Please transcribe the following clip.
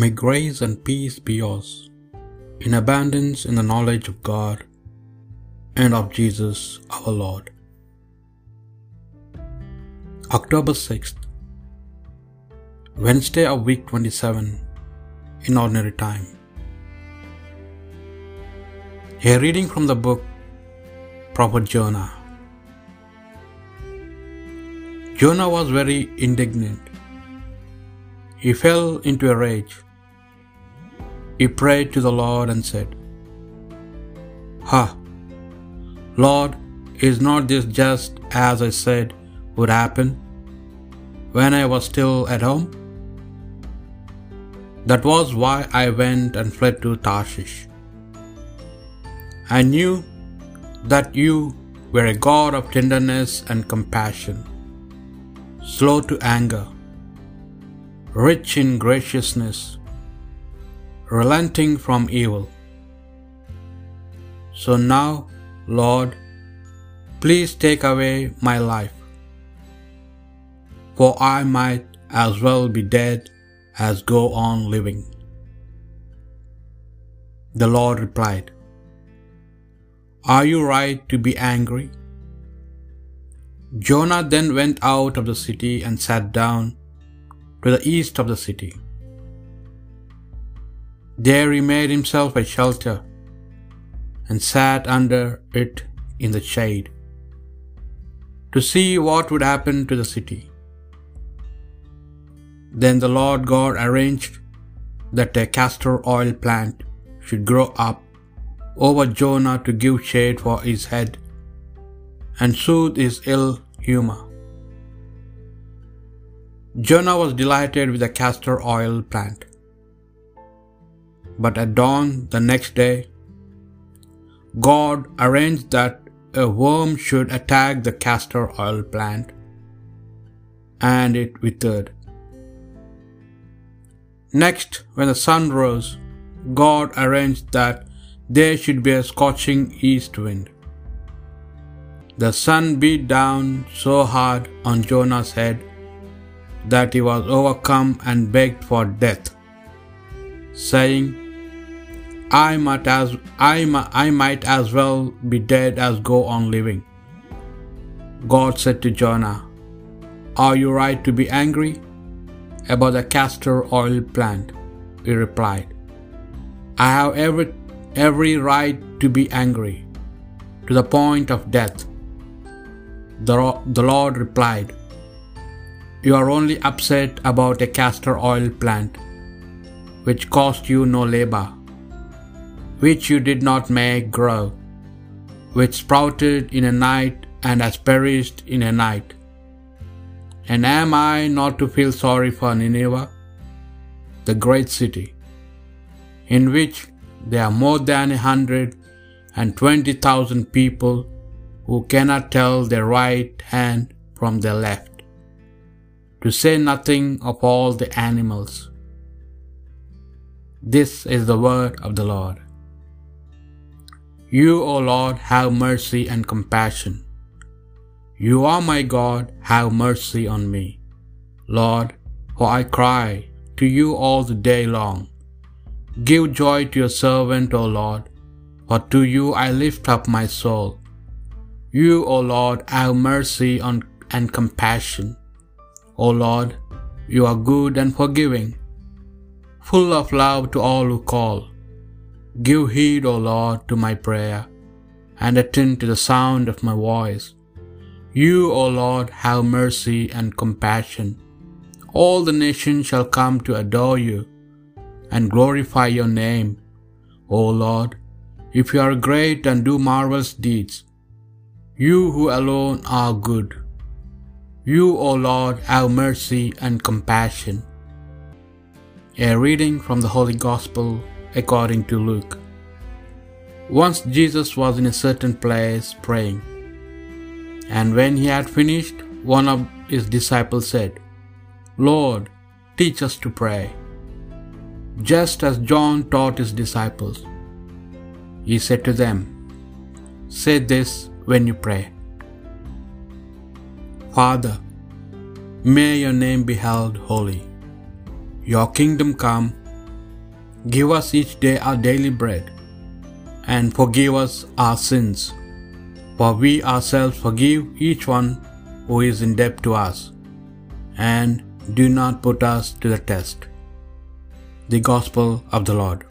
May grace and peace be yours, in abundance in the knowledge of God and of Jesus our Lord. October 6th, Wednesday of week 27 in ordinary time. A reading from the book Prophet Jonah. Jonah was very indignant. He fell into a rage. He prayed to the Lord and said, Ha! Lord, is not this just as I said would happen when I was still at home? That was why I went and fled to Tarshish. I knew that you were a God of tenderness and compassion, slow to anger, rich in graciousness, relenting from evil. So now, Lord, please take away my life, for I might as well be dead as go on living. The Lord replied, Are you right to be angry? Jonah then went out of the city and sat down to the east of the city. There he made himself a shelter and sat under it in the shade to see what would happen to the city. Then the Lord God arranged that a castor oil plant should grow up over Jonah to give shade for his head and soothe his ill humor. Jonah was delighted with the castor oil plant. But at dawn the next day, God arranged that a worm should attack the castor oil plant, and it withered. Next, when the sun rose, God arranged that there should be a scorching east wind. The sun beat down so hard on Jonah's head that he was overcome and begged for death, saying, I might as I, I might as well be dead as go on living. God said to Jonah, Are you right to be angry about the castor oil plant? He replied, I have every every right to be angry, to the point of death. The, the Lord replied, You are only upset about a castor oil plant, which cost you no labor, which you did not make grow, which sprouted in a night and has perished in a night. And am I not to feel sorry for Nineveh, the great city, in which there are more than a hundred and twenty thousand people who cannot tell their right hand from their left, to say nothing of all the animals. This is the word of the Lord. You, O Lord, have mercy and compassion. You are my God, have mercy on me. Lord, for I cry to you all the day long. Give joy to your servant, O Lord, for to you I lift up my soul. You, O Lord, have mercy on and compassion. O Lord, you are good and forgiving, full of love to all who call. Give heed, O Lord, to my prayer, and attend to the sound of my voice. You, O Lord, have mercy and compassion. All the nations shall come to adore you and glorify your name. O Lord, if you are great and do marvelous deeds, you who alone are good. You, O Lord, have mercy and compassion. A reading from the Holy Gospel according to Luke. Once Jesus was in a certain place praying, and when he had finished, one of his disciples said, Lord, teach us to pray, just as John taught his disciples. He said to them, Say this when you pray Father, may your name be held holy. Your kingdom come, Give us each day our daily bread, and forgive us our sins, for we ourselves forgive each one who is in debt to us. And do not put us to the test. The Gospel of the Lord.